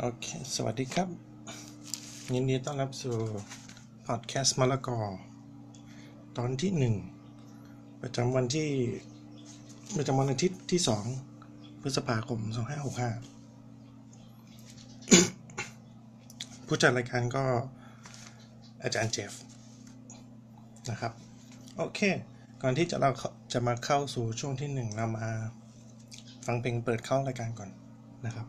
โอเค สวัสดีครับ ยินดีต้อนรับสู่พอดแคสต์มะละกอ ตอนที่หนึ่งประจำวันที่ ประจำวันอาทิตย์ที่สองพฤษภาคม2565ผู้จัดรายการก็อาจารย์เจฟนะครับ โอเค ก่อนที่จะเราจะมาเข้าสู่ช่วงที่หนึ่งเรามาฟังเพลงเปิดเข้ารายการก่อนนะครับ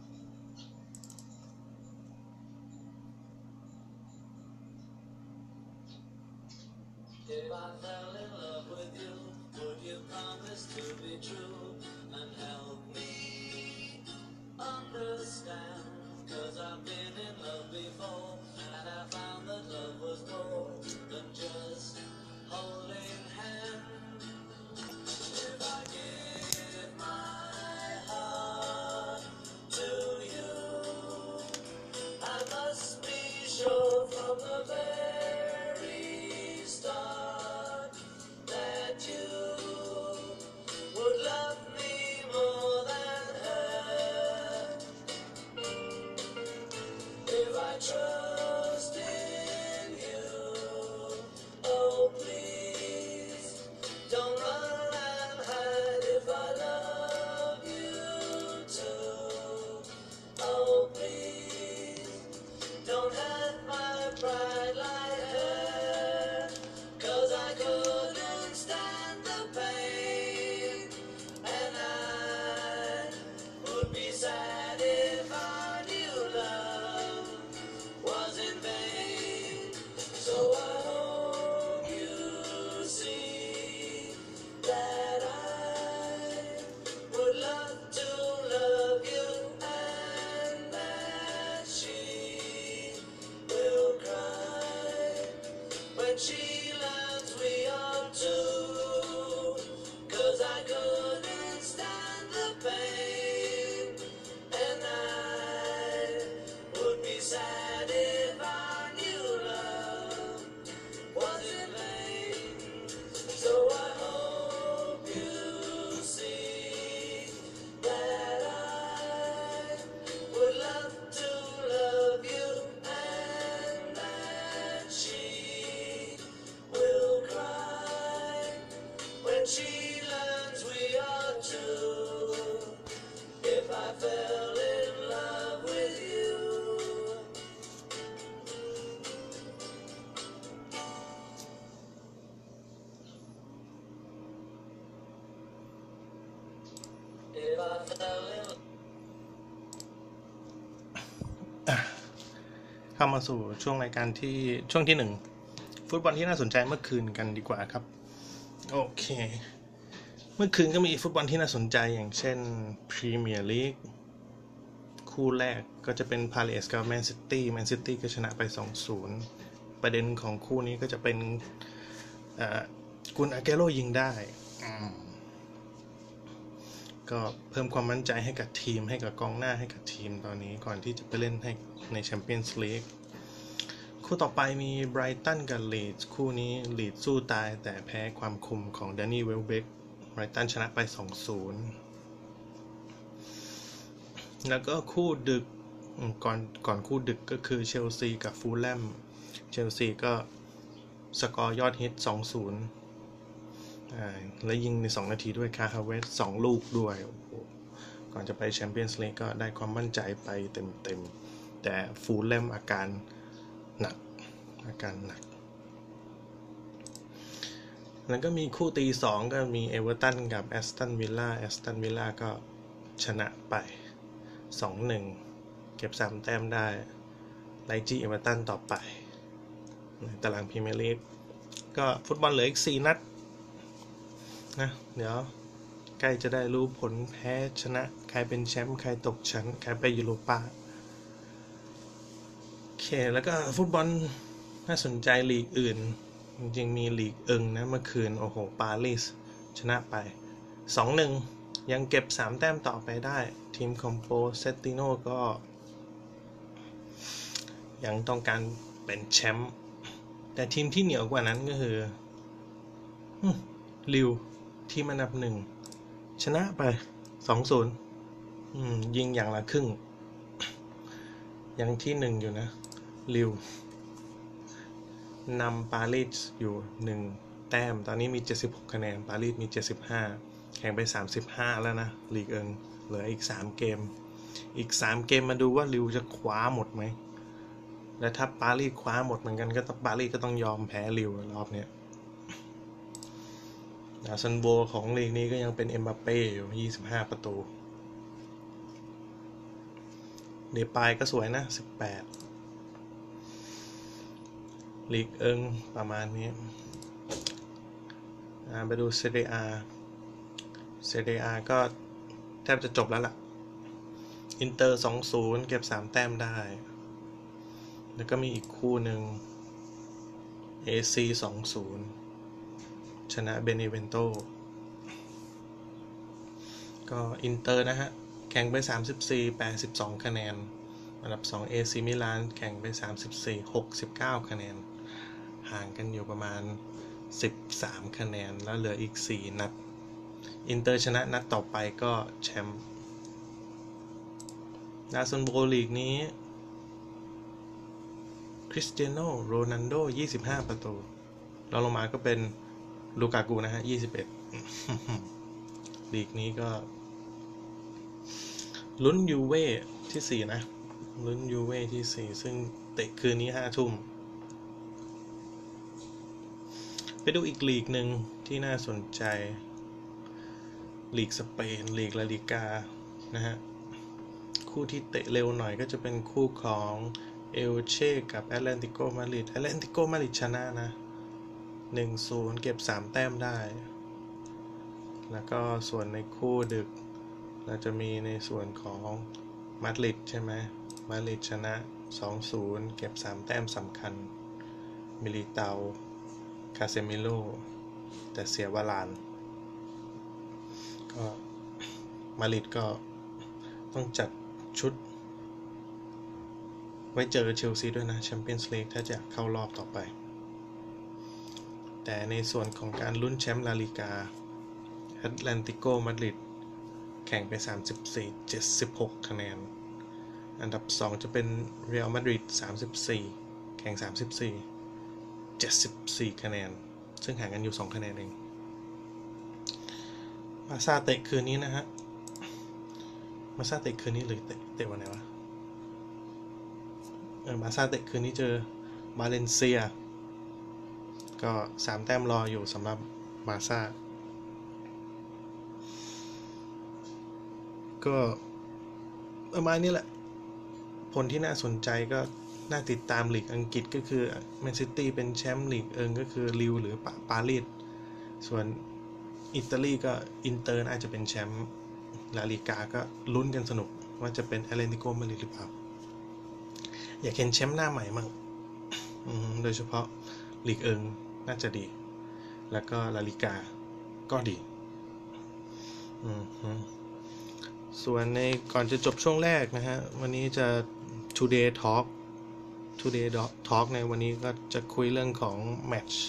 เข้ามาสู่ช่วงรายการที่ช่วงที่หนึ่งฟุตบอลที่น่าสนใจเมื่อคืนกันดีกว่าครับ โอเค เมื่อคืนก็มีฟุตบอลที่น่าสนใจอย่างเช่นพรีเมียร์ลีกคู่แรกก็จะเป็นพาเลซกับแมนซิตี้แมนซิตี้ก็ชนะไป 2-0 ประเด็นของคู่นี้ก็จะเป็นเอ่อกุนอาเกโรยิงได้ก็เพิ่มความมั่นใจให้กับทีมให้กับกองหน้าให้กับทีมตอนนี้ก่อนที่จะไปเล่นให้ ในแชมเปี้ยนส์ลีกคู่ต่อไปมีไบรตันกับลีดส์คู่นี้ลีดส์สู้ตายแต่แพ้ความคมของแดนนี่เวลเบ็คไบรตันชนะไป 2-0 แล้วก็คู่ดึกก่อนก่อนคู่ดึกก็คือเชลซีกับฟูแล่มเชลซีก็สกอร์ยอดฮิต 2-0 และยิงใน 2 นาทีด้วยไค ฮาแวร์ตซ์2ลูกด้วย ก่อนจะไปแชมเปี้ยนส์ลีกก็ได้ความมั่นใจไปเต็มๆ แต่ฟูแล่มอาการหนักอาการหนัก แล้วก็มีคู่ตีสองก็มีเอเวอร์ตันกับแอสตันวิลล่าแอสตันวิลล่าก็ชนะไป 2-1 เก็บ3แต้มได้ไล่จี้เอเวอร์ตันต่อไป ตารางพรีเมียร์ลีกก็ฟุตบอลเหลืออีก 4 นัดนะเดี๋ยวใกล้จะได้รู้ผลแพ้ชนะ ใครเป็นแชมป์ ใครตกชั้น ใครไปยูโรปา เค แล้วก็ฟุตบอลน่าสนใจลีกอื่น จริงๆมีลีกเอิงนะ เมื่อคืน โอ้โห ปารีส ชนะไป 2-1 ยังเก็บ 3 แต้มต่อไปได้ ทีมคอมโปเซตติโนก็ ยังต้องการเป็นแชมป์แต่ทีมที่เหนียวกว่านั้นก็คือลิวทีมอันดับหนึ่ง ชนะไปสองศูนย์ยิงอย่างละครึ่ง ยังที่หนึ่งอยู่นะ ลิวนำปารีสอยู่หนึ่งแต้ม ตอนนี้มี 76 คะแนน ปารีสมี 75 แข่งไป 35 แล้วนะ ลีกเอิงเหลืออีก 3 เกม อีก 3 เกมมาดูว่าลิวจะคว้าหมดไหม และถ้าปารีสคว้าหมดเหมือนกันก็ปารีสก็ต้องยอมแพ้ลีลล์รอบเนี้ยดาวซัลโวของลีกนี้ก็ยังเป็นเอ็มบัปเป้อยู่ 25 ประตู เดปายก็สวยนะ 18 ลีกเอิงประมาณนี้ไปดูเซเรียเซเรียก็แทบจะจบแล้วล่ะ อินเตอร์ 2-0 เก็บ 3 แต้มได้ แล้วก็มีอีกคู่หนึ่ง AC 2-0 ชนะเบเนเวนโต ก็อินเตอร์นะฮะ แข่งไป 34 82 คะแนนอันดับ 2 AC มิลาน แข่งไป 34 69 คะแนน ห่างกันอยู่ประมาณ 13 คะแนน แล้วเหลืออีก 4 นัด อินเตอร์ชนะนัดต่อไปก็แชมป์ดาวซัลโวลีกนี้ คริสเตียโนโรนัลโด 25 ประตูรองลงมาก็เป็นลูกากูนะฮะ 21 ลีกนี้ก็ ลุ้นยูเว่ที่ 4 นะ ลุ้นยูเว่ที่ 4 ซึ่งเตะคืนนี้ 5 ทุ่ม ไปดูอีกลีกหนึ่งที่น่าสนใจ ลีกสเปน ลีกลาลิกา นะฮะ คู่ที่เตะเร็วหน่อยก็จะเป็นคู่ของเอลเช่กับแอตแลนติโกมาดริดแอตแลนติโกมาดริดชนะนะ1-0 เก็บ 3 แต้มได้ แล้วก็ส่วนในคู่ดึก เราจะมีในส่วนของมาดริดใช่ไหมมาดริดชนะ 2-0 เก็บ 3 แต้มสำคัญ มิลิเตา คาเซมิโร่แต่เสียวาราน ก็มาดริดก็ต้องจัดชุด ไว้เจอเชลซีด้วยนะแชมเปี้ยนส์ลีกถ้าจะเข้ารอบต่อไป แต่ในส่วนของการลุ้นแชมป์ลาลิกาแอตเลติโกมาดริดแข่งไป 34 76 คะแนน อันดับ 2 จะเป็นเรอัลมาดริด34 แข่ง 34 74 คะแนน ซึ่งห่างกันอยู่ 2 คะแนนเอง มาซาเตะคืนนี้นะฮะ มาซาเตะคืนนี้หรือเตะเตะวันไหนวะ เออบาซาเตะคืนนี้เจอบาเลนเซีย ก็สามแต้มรออยู่สำหรับบาร์ซ่าก็ประมาณนี้แหละ ผลที่น่าสนใจก็ น่าติดตามลีกอังกฤษก็คือแมนซิตี้เป็นแชมป์ลีกเอิงก็คือลีลล์หรือปาปารีสส่วนอิตาลีก็อินเตอร์น่าจะเป็นแชมป์ลาลิกาก็ลุ้นกันสนุกว่าจะเป็นแอตเลติโกมาดริดหรือเปล่า อยากเห็นแชมป์หน้าใหม่มั่งโดยเฉพาะลีกเอิงน่าจะดี แล้วก็ลาลิกาก็ดี ส่วนในก่อนจะจบช่วงแรกนะฮะ วันนี้จะ today talk today talk ในวันนี้ก็จะคุยเรื่องของแมตช์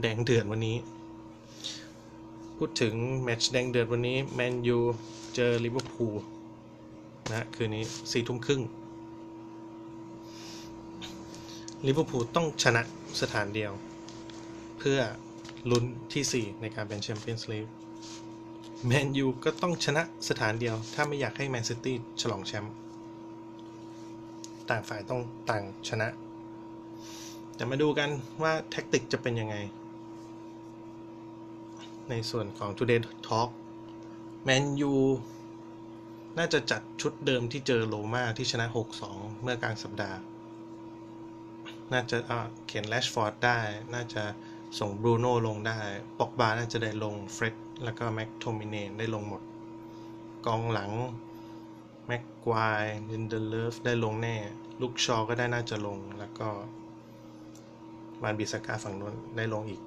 แดงเดือดวันนี้ พูดถึงแมตช์แดงเดือดวันนี้แมนยูเจอลิเวอร์พูลนะคืนนี้สี่ทุ่มครึ่งลิเวอร์พูลต้องชนะสถานเดียว เพื่อลุ้นที่ 4 ในการเป็นแชมเปี้ยนส์ลีกแมนยูก็ต้องชนะสถานเดียว ถ้าไม่อยากให้แมนซิตี้ฉลองแชมป์ ต่างฝ่ายต้องต่างชนะ จะมาดูกันว่าแท็กติกจะเป็นยังไง ในส่วนของ Today Talk แมนยูน่าจะจัดชุดเดิมที่เจอโรม่าที่ชนะ 6-2 เมื่อกลางสัปดาห์ น่าจะเข็นแรชฟอร์ดได้ น่าจะส่งบรูโน่ลงได้ ป็อกบาน่าจะได้ลง เฟร็ด แล้วก็แม็คโทมิเนย์ได้ลงหมด กองหลัง แม็กไกวร์ลินเดเลิฟได้ลงแน่ ลุคชอว์ก็ได้น่าจะลงแล้วก็วานบิสซาก้าฝั่งนู้นได้ลงอีก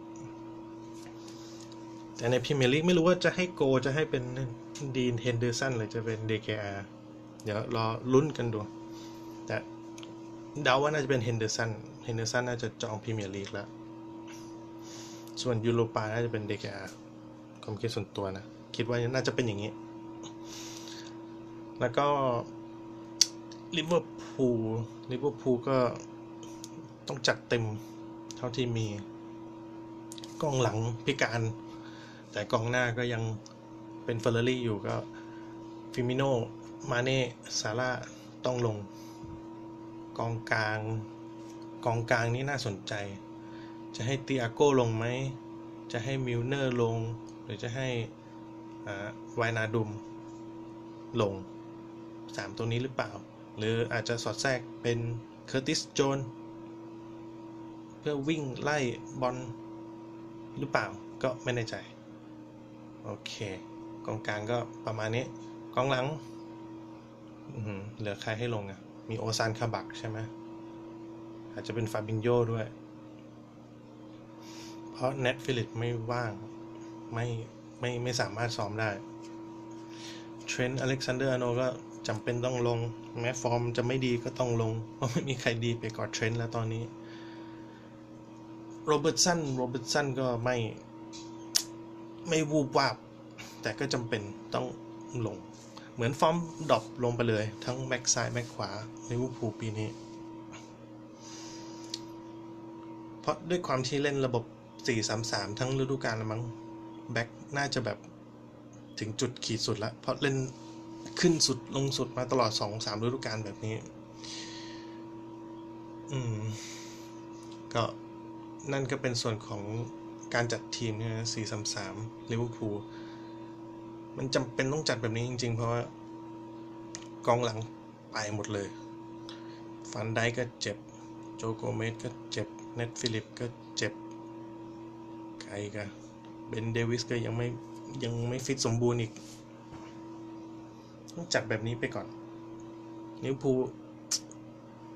แต่ในพรีเมียร์ลีกไม่รู้ว่าจะให้โกลจะให้เป็นดีนเฮนเดอร์สันหรือจะเป็นเด k อาเดี๋ยวรอลุ้นกันดู แต่เดาว่าน่าจะเป็นเฮนเดอร์สันเฮนเดอร์สันน่าจะจองพรีเมียร์ลีกแล้ว ส่วนยูโรปาน่าจะเป็นเด k อาความคิดส่วนตัวนะ คิดว่าน่าจะเป็นอย่างนี้ แล้วก็ลิเวอร์พูลลิเวอร์พูลก็ต้องจัดเต็มเท่าที่มีกองหลังพิการ แต่กองหน้าก็ยังเป็นเฟอร์รารี่อยู่ก็ฟีร์มิโนมาเน่ซาร่าต้องลง กองกลาง กองกลางนี่น่าสนใจ จะให้ติอาโก้ลงไหม จะให้มิลเนอร์ลง หรือจะให้ไวนัลดุมลง สามตัวนี้หรือเปล่า หรืออาจจะสอดแทรกเป็นเคอร์ติสโจนเพื่อวิ่งไล่บอลหรือเปล่าก็ไม่แน่ใจ โอเค กองกลางก็ประมาณนี้ กองหลังเหลือใครให้ลงอะ มีโอซานคาบักใช่ไหมอาจจะเป็นฟาบินโยด้วย เพราะแน็ตฟิลลิปส์ไม่ว่าง ไม่ไม่ไม่สามารถซ้อมได้เทรนต์อเล็กซานเดอร์อาร์โนลด์ก็ จำเป็นต้องลง แม้ฟอร์มจะไม่ดีก็ต้องลง เพราะไม่มีใครดีไปกว่าเทรนต์แล้วตอนนี้ โรเบิร์ตสันโรเบิร์ตสันก็ไม่ ไม่วูบวาบ แต่ก็จำเป็นต้องลง เหมือนฟอร์ม drop ลงไปเลย ทั้งแบ็กซ้ายแบ็กขวาในลิเวอร์พูลปีนี้ เพราะด้วยความที่เล่นระบบ 4-3-3 ทั้งฤดูกาลละมั้งแบ็กน่าจะแบบถึงจุดขีดสุดแล้ว เพราะเล่น ขึ้นสุดลงสุดมาตลอด2-3ฤดูกาลแบบนี้ อืม ก็นั่นก็เป็นส่วนของการจัดทีมนะ4-3-3ลิเวอร์พูลมันจำเป็นต้องจัดแบบนี้จริง ๆ เพราะว่ากองหลังไปหมดเลย ฟานไดค์ก็เจ็บ โจโกเมซก็เจ็บ แน็ตฟิลลิปส์ก็เจ็บ ใครกันเบนเดวิสก็ยังไม่ยังไม่ฟิตสมบูรณ์อีก ต้องจัดแบบนี้ไปก่อนลิเวอร์พูล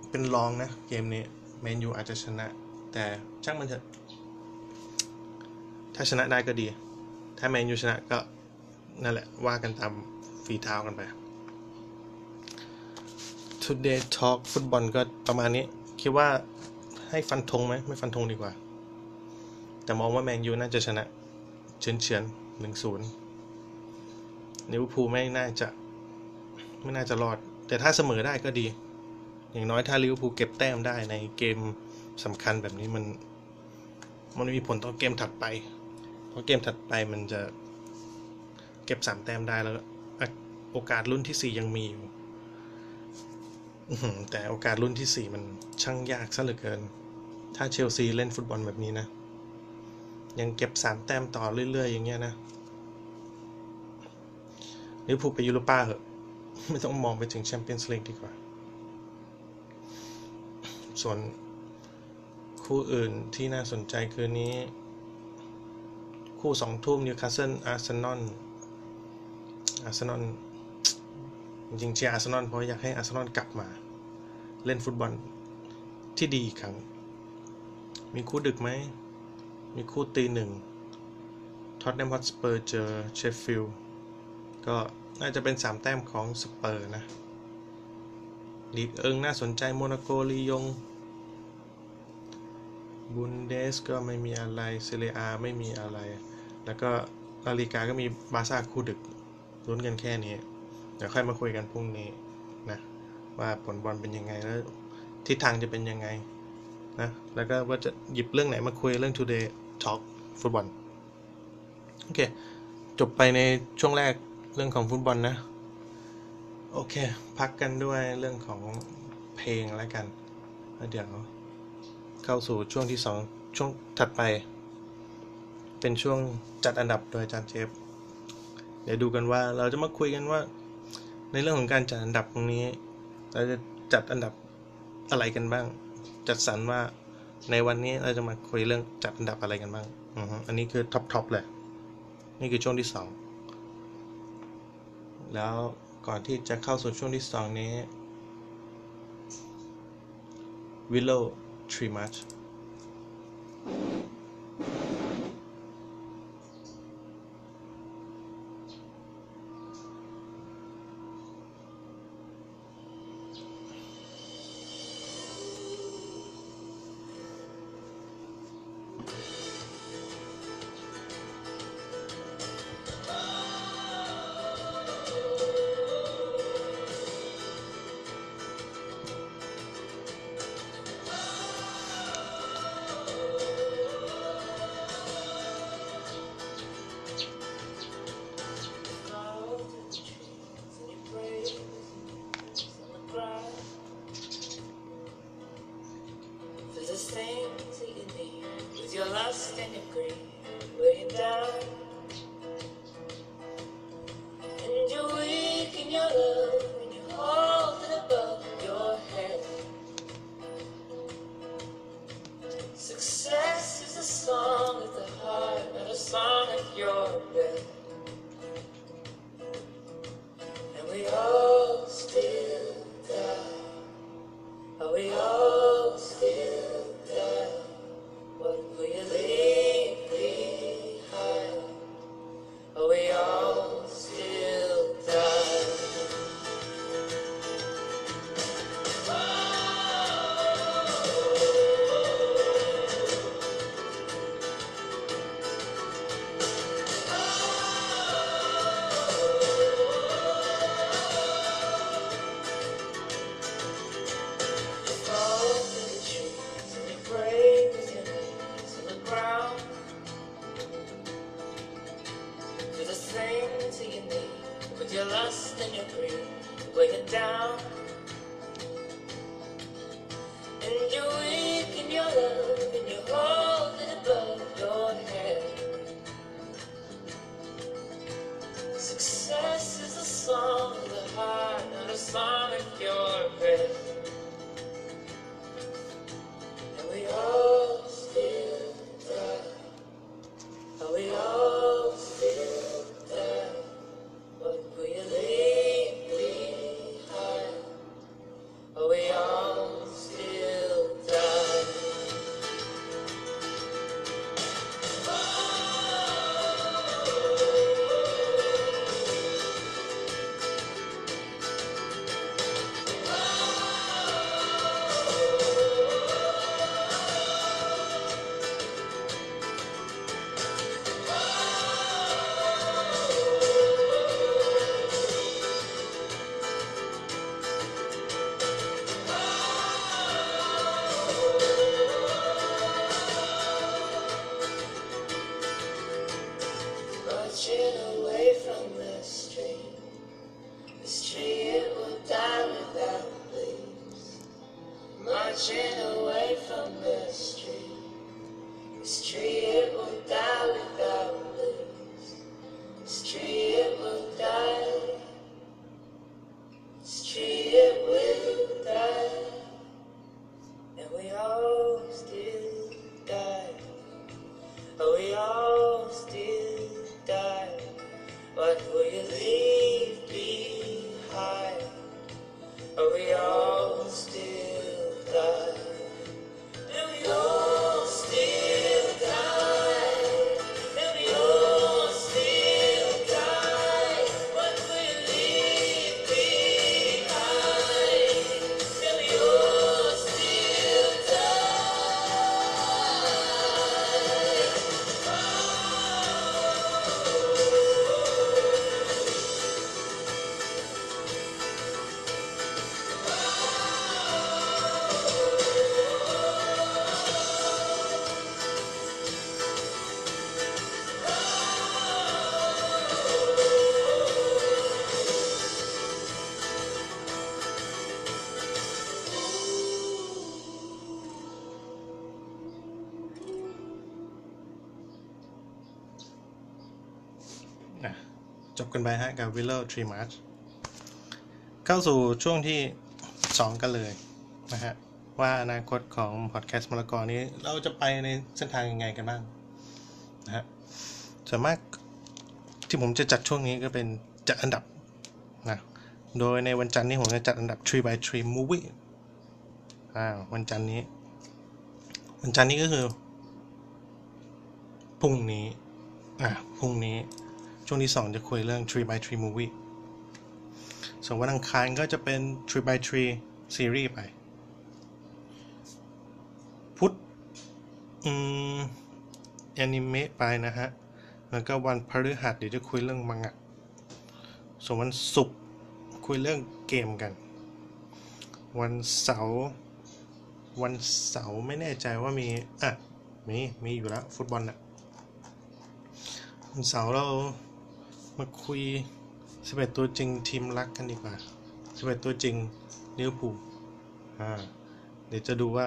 เป็นรองนะ เกมนี้แมนยูอาจจะชนะ แต่ช่างมันเถอะ ถ้าชนะได้ก็ดี ถ้าแมนยูชนะก็นั่นแหละว่ากันตามฝีเท้ากันไป Today Talk ฟุตบอลก็ประมาณนี้ คิดว่าให้ฟันธงไหม ไม่ฟันธงดีกว่า แต่มองว่าแมนยูน่าจะชนะ เฉือนเฉือนหนึ่งศูนย์ลิเวอร์พูลไม่น่าจะ ไม่น่าจะรอด แต่ถ้าเสมอได้ก็ดี อย่างน้อยถ้าลิเวอร์พูลเก็บแต้มได้ในเกมสำคัญแบบนี้มัน มันมีผลต่อเกมถัดไป เพราะเกมถัดไปมันจะเก็บสามแต้มได้แล้วโอกาสลุ้นที่สี่ยังมีอยู่แต่โอกาสลุ้นที่สี่มันช่างยากซะเหลือเกิน ถ้าเชลซีเล่นฟุตบอลแบบนี้นะ ยังเก็บสามแต้มต่อเรื่อยๆ อย่างเงี้ยนะลิเวอร์พูลไปยูโรป้าเหอะ ไม่ต้องมองไปถึงแชมเปี้ยนส์ลีกดีกว่า ส่วนคู่อื่นที่น่าสนใจคืนนี้ คู่สองทุ่มนิวคาสเซิลอาร์เซนอลอาร์เซนอลจริงเชียร์อาร์เซนอลเพราะอยากให้อาร์เซนอลกลับมา เล่นฟุตบอลที่ดีอีกครั้ง มีคู่ดึกไหม มีคู่ตีหนึ่งท็อตแนมฮอตสเปอร์เจอเชฟฟิลด์ก็ น่าจะเป็นสามแต้มของสเปอร์นะลีกเอิงน่าสนใจโมนาโกลียงบุนเดสก็ไม่มีอะไรเซเรียไม่มีอะไร แล้วก็ลาลิกาก็มีบาซ่าคู่ดึกลุ้นกันแค่นี้ เดี๋ยวค่อยมาคุยกันพรุ่งนี้นะว่าผลบอลเป็นยังไงแล้วทิศทางจะเป็นยังไงนะแล้วก็ว่าจะหยิบเรื่องไหนมาคุยเรื่อง today talk ฟุตบอลโอเค จบไปในช่วงแรก เรื่องของฟุตบอลนะ โอเค พักกันด้วยเรื่องของเพลงแล้วกันแล้วเดี๋ยวเข้าสู่ช่วงที่สองช่วงถัดไป เป็นช่วงจัดอันดับโดยอาจารย์เจฟเดี๋ยวดูกันว่าเราจะมาคุยกันว่า ในเรื่องของการจัดอันดับตรงนี้ เราจะจัดอันดับอะไรกันบ้าง จัดสรรว่าในวันนี้เราจะมาคุยเรื่องจัดอันดับอะไรกันบ้างอันนี้คือ top top เลย นี่คือช่วงที่สอง แล้วก่อนที่จะเข้าสู่ช่วงที่สองนี้ Willow Tree March บกันไปฮะกับ Willow Tree March เข้าสู่ช่วงที่ 2 กันเลยนะฮะ ว่าอนาคตของพอดแคสต์มรกรนี้เราจะไปในเส้นทางยังไงกันบ้างนะฮะส่วนมากที่ผมจะจัดช่วงนี้ก็เป็นจัดอันดับนะโดยในวันจันทร์นี้ผมจะจัดอันดับ 3 by 3 movie อ่าวันจันทร์นี้ วันจันทร์นี้ก็คือพรุ่งนี้ อะพรุ่งนี้ ช่วงที่ 2 จะคุยเรื่อง 3 by 3 movie ส่วนวันอังคารก็จะเป็น 3 by 3 series ไป พุธอืมแอนิเมะไปนะฮะ แล้วก็วันพฤหัสเดี๋ยวจะคุยเรื่องมังงะ ส่วนวันศุกร์คุยเรื่องเกมกัน วันเสาร์วันเสาร์ไม่แน่ใจว่ามี อะ มี มีอยู่แล้ว ฟุตบอลน่ะวันเสาร์เรา มาคุย 11 ตัวจริงทีมรักกันดีกว่า 11 ตัวจริงลิเวอร์พูลอ่า เดี๋ยวจะดูว่า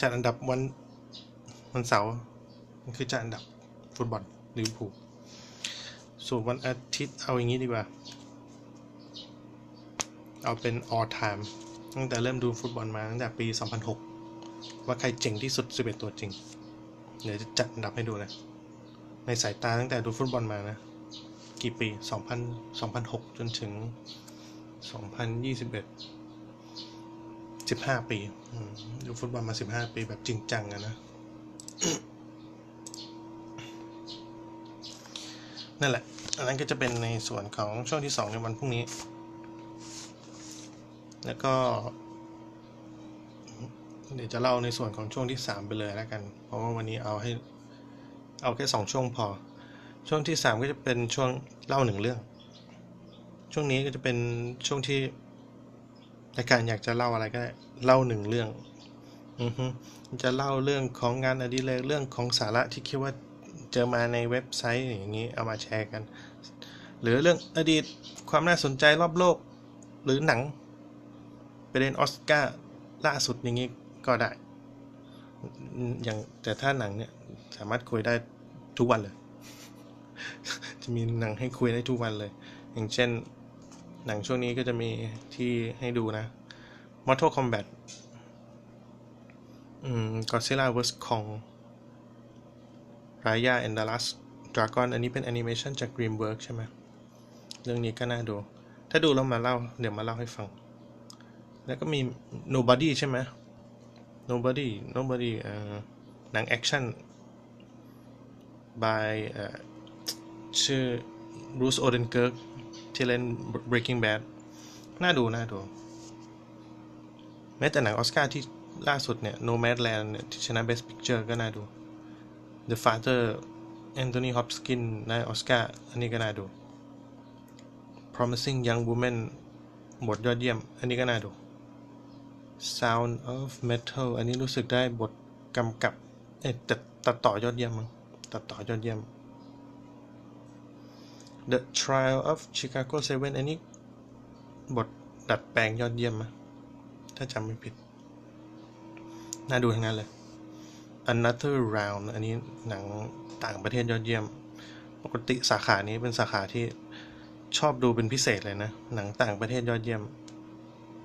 จัดอันดับวันวันเสาร์มันคือจัดอันดับฟุตบอลลิเวอร์พูลส่วนวันอาทิตย์เอาอย่างนี้ดีกว่า เอาเป็น all time ตั้งแต่เริ่มดูฟุตบอลมาตั้งแต่ปี 2006 ว่าใครเจ๋งที่สุด 11 ตัวจริง เดี๋ยวจะจัดอันดับให้ดูนะ ในสายตาตั้งแต่ดูฟุตบอลมานะ กี่ปี 2000 2006 จนถึง 2021 15 ปีดูฟุตบอลมา 15 ปีแบบจริงจังอะนะ นั่นแหละ อันนั้นก็จะเป็นในส่วนของช่วงที่ 2 ในวันพรุ่งนี้ แล้วก็ เดี๋ยวจะเล่าในส่วนของช่วงที่ 3 ไปเลยแล้วกัน เพราะว่าวันนี้เอาให้ เอาแค่ 2 ช่วงพอ ช่วงที่ 3 ก็จะเป็นช่วงเล่าหนึ่งเรื่อง ช่วงนี้ก็จะเป็นช่วงที่รายการอยากจะเล่าอะไรก็ได้เล่าหนึ่งเรื่องอือฮึจะเล่าเรื่องของงานอดิเรกเรื่องของสาระที่คิดว่าเจอมาในเว็บไซต์อย่างนี้เอามาแชร์กัน หรือเรื่องอดีตความน่าสนใจรอบโลก หรือหนังประเด็นออสการ์ล่าสุดอย่างนี้ก็ได้อย่างแต่ถ้าหนังเนี่ยสามารถคุยได้ทุกวันเลย จะมีหนังให้คุยได้ทุกวันเลย อย่างเช่น หนังช่วงนี้ก็จะมีที่ให้ดูนะ Mortal Kombat อืม Godzilla vs Kong Raya and the Last Dragon อันนี้เป็นแอนิเมชันจาก DreamWorks ใช่ไหมเรื่องนี้ก็น่าดู ถ้าดูแล้วมาเล่า เดี๋ยวมาเล่าให้ฟัง แล้วก็มี Nobody ใช่ไหม Nobody Nobody อ่อหนังแอคชั่น by เอ่อชื่อ Bruce Odenkirk ที่เล่น Breaking Bad น่าดู น่าดู แม้แต่หนังออสการ์ที่ล่าสุดเนี่ย Nomadland เนี่ยที่ชนะ Best Picture ก็น่าดู The Father Anthony Hopkins ได้ออสการ์อันนี้ก็น่าดู Promising Young Woman บทยอดเยี่ยม อันนี้ก็น่าดู Sound of Metal อันนี้รู้สึกได้บทกำกับเอ๊ะตัดตัดต่อยอดเยี่ยมมั้งตัดต่อยอดเยี่ยม The Trial of Chicago 7 อันนี้ บทดัดแปลงยอดเยี่ยมมั้ยถ้าจำไม่ผิด น่าดูทั้งนั้นเลย Another Round อันนี้หนังต่างประเทศยอดเยี่ยม ปกติสาขานี้เป็นสาขาที่ชอบดูเป็นพิเศษเลยนะ หนังต่างประเทศยอดเยี่ยม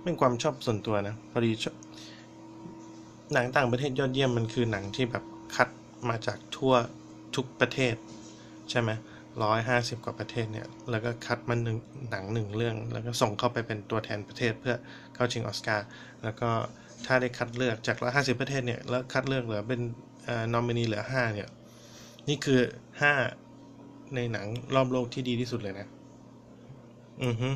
เป็นความชอบส่วนตัวนะ พอดีหนังต่างประเทศยอดเยี่ยมมันคือหนังที่แบบคัดมาจากทั่วทุกประเทศ ใช่ไหม ร้อยห้าสิบกว่าประเทศเนี่ย แล้วก็คัดมาหนึ่งหนังหนึ่งเรื่อง แล้วก็ส่งเข้าไปเป็นตัวแทนประเทศเพื่อเข้าชิงออสการ์ แล้วก็ถ้าได้คัดเลือกจากร้อยห้าสิบประเทศเนี่ย แล้วคัดเลือกเหลือเป็นนอมินีเหลือห้าเนี่ย นี่คือห้าในหนังรอบโลกที่ดีที่สุดเลยนะ อือฮึ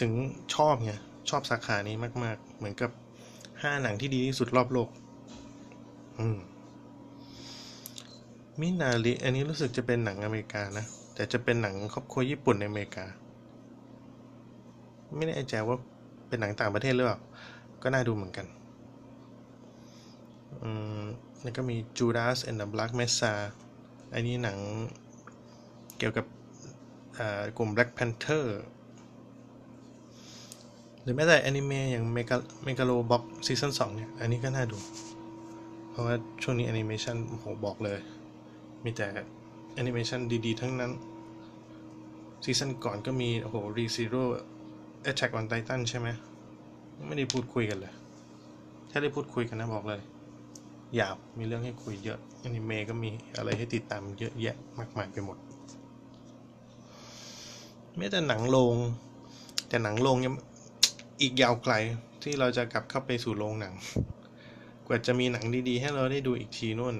ถึงชอบไง ชอบสาขานี้มาก ๆ เหมือนกับห้าหนังที่ดีที่สุดรอบโลก อืม มินาริอันนี้รู้สึกจะเป็นหนังอเมริกานะ แต่จะเป็นหนังครอบครัวญี่ปุ่นในอเมริกา ไม่แน่ใจว่าเป็นหนังต่างประเทศหรือเปล่า ก็น่าดูเหมือนกัน อืมแล้วก็มี Judas and the Black Messiah อันนี้หนังเกี่ยวกับกลุ่ม Black Panther หรือแม้แต่แอนิเมะอย่าง Mega Megalo Box ซีซั่น2เนี่ย อันนี้ก็น่าดู เพราะว่าช่วงนี้แอนิเมชันโหบอกเลย มีแต่แอนิเมชันดีๆ ทั้งนั้น ซีซั่นก่อนก็มี โอ้โห Re Zero Attack on Titan ใช่ไหม ไม่ได้พูดคุยกันเลย ถ้าได้พูดคุยกันนะบอกเลยยาวมีเรื่องให้คุยเยอะอนิเมะก็มีอะไรให้ติดตามเยอะแยะมากมายไปหมดไม่แต่หนังโรงแต่หนังโรงยังอีกยาวไกลที่เราจะกลับเข้าไปสู่โรงหนัง กว่าจะมีหนังดีๆ ให้เราได้ดูอีกทีนู่น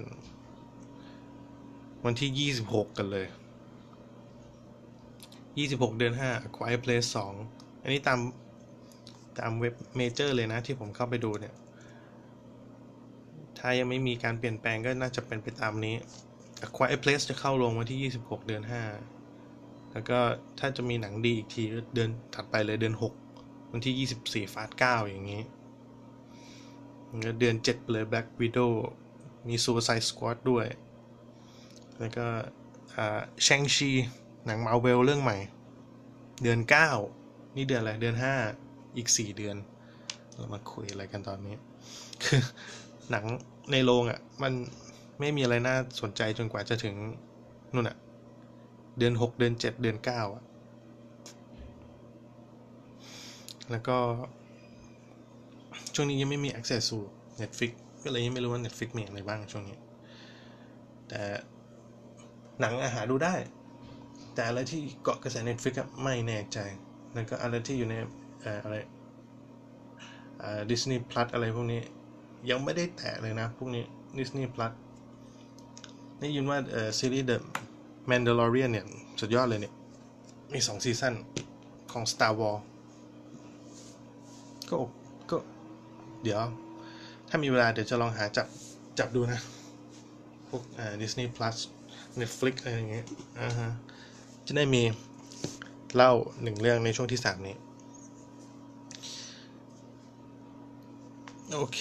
วันที่ยี่สิบหกกันเลยยี่สิบหกเดือนห้า Quiet Place สองอันนี้ตามตามเว็บเมเจอร์เลยนะที่ผมเข้าไปดูเนี่ย ถ้ายังไม่มีการเปลี่ยนแปลงก็น่าจะเป็นไปตามนี้ A Quiet Place จะเข้าลงวันที่ 26 เดือน 5 แล้วก็ถ้าจะมีหนังดีอีกทีเดือนถัดไปเลยเดือน 6 วันที่ 24 ฟาส9อย่างนี้แล้วเดือน 7 เลย Black Widow มี Suicide Squad ด้วย แล้วก็แชงชี หนังมาเวลเรื่องใหม่ เดือน 9 นี่เดือนอะไร เดือน 5 อีก 4 เดือน เรามาคุยอะไรกันตอนนี้ คือหนังในโรงอะ่ะ มันไม่มีอะไรน่าสนใจจนกว่าจะถึงนู่นอะ่ะ เดือนหกเดือนเจ็ดเดือนเก้าอะ แล้วก็ ช่วงนี้ยังไม่มี access สู่ Netflix ก็เลยยังไม่รู้ว่า Netflix มีอะไรบ้างช่วงนี้ แต่ หนังอาหารดูได้ แต่อะไรที่เกาะกระแส Netflix อะไม่แน่ใจ แล้วก็อะไรที่อยู่ในอะไรดิสนีย์พลัสอะไรพวกนี้ ยังไม่ได้แตะเลยนะ พวกนี้ Disney Plus ได้ยินว่าซีรีส์ The Mandalorian เนี่ย สุดยอดเลยเนี่ย มีสองซีซั่นของ Star Wars ก็ก็เดี๋ยว ถ้ามีเวลาเดี๋ยวจะลองหาจับจับดูนะ พวกอ่า Disney Plus Netflix อะไรอย่างเงี้ยอ่าฮะจะได้มีเล่าหนึ่งเรื่องในช่วงที่สามนี้ โอเค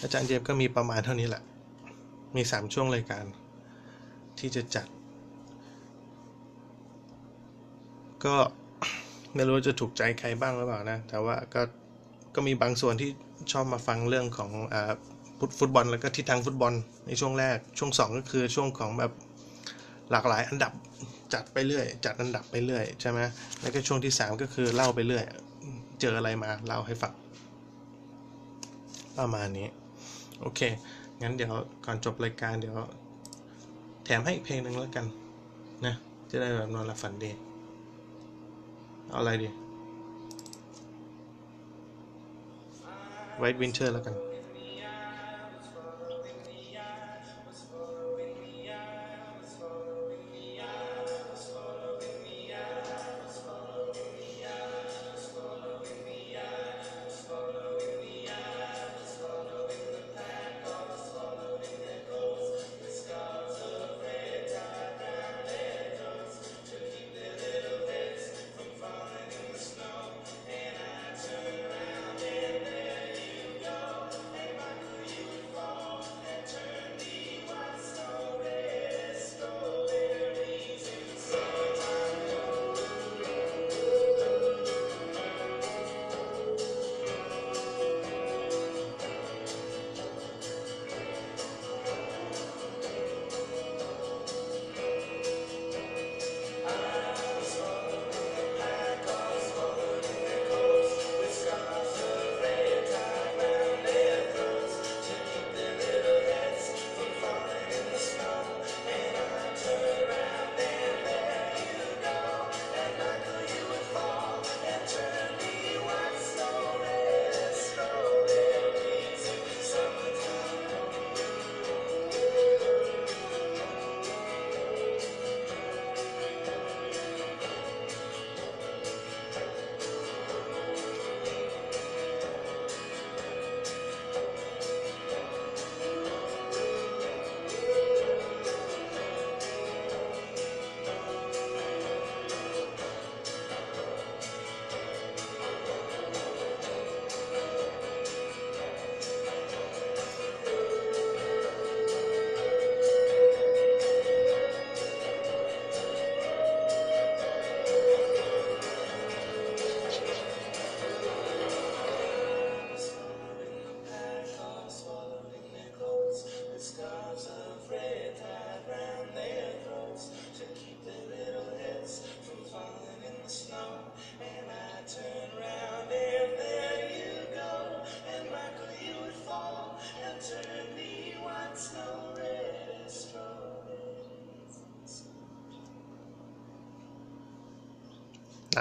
อาจารย์เจฟก็มีประมาณเท่านี้แหละ มีสามช่วงรายการ ที่จะจัด ก็ไม่รู้จะถูกใจใครบ้างหรือเปล่านะ แต่ว่าก็ก็มีบางส่วนที่ชอบมาฟังเรื่องของอ่า ฟุตบอลแล้วก็ทิศทางฟุตบอลในช่วงแรก ช่วงสองก็คือช่วงของแบบหลากหลายอันดับจัดไปเรื่อย จัดอันดับไปเรื่อยใช่ไหมแล้วก็ช่วงที่สามก็คือเล่าไปเรื่อย เจออะไรมาเล่าให้ฟังประมาณนี้ โอเค งั้นเดี๋ยวก่อนจบรายการเดี๋ยว แถมให้อีกเพลงหนึ่งแล้วกัน นะ จะได้แบบนอนหลับฝันดีเอาอะไรดี White Winter แล้วกัน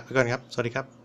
ไปก่อนครับ สวัสดีครับ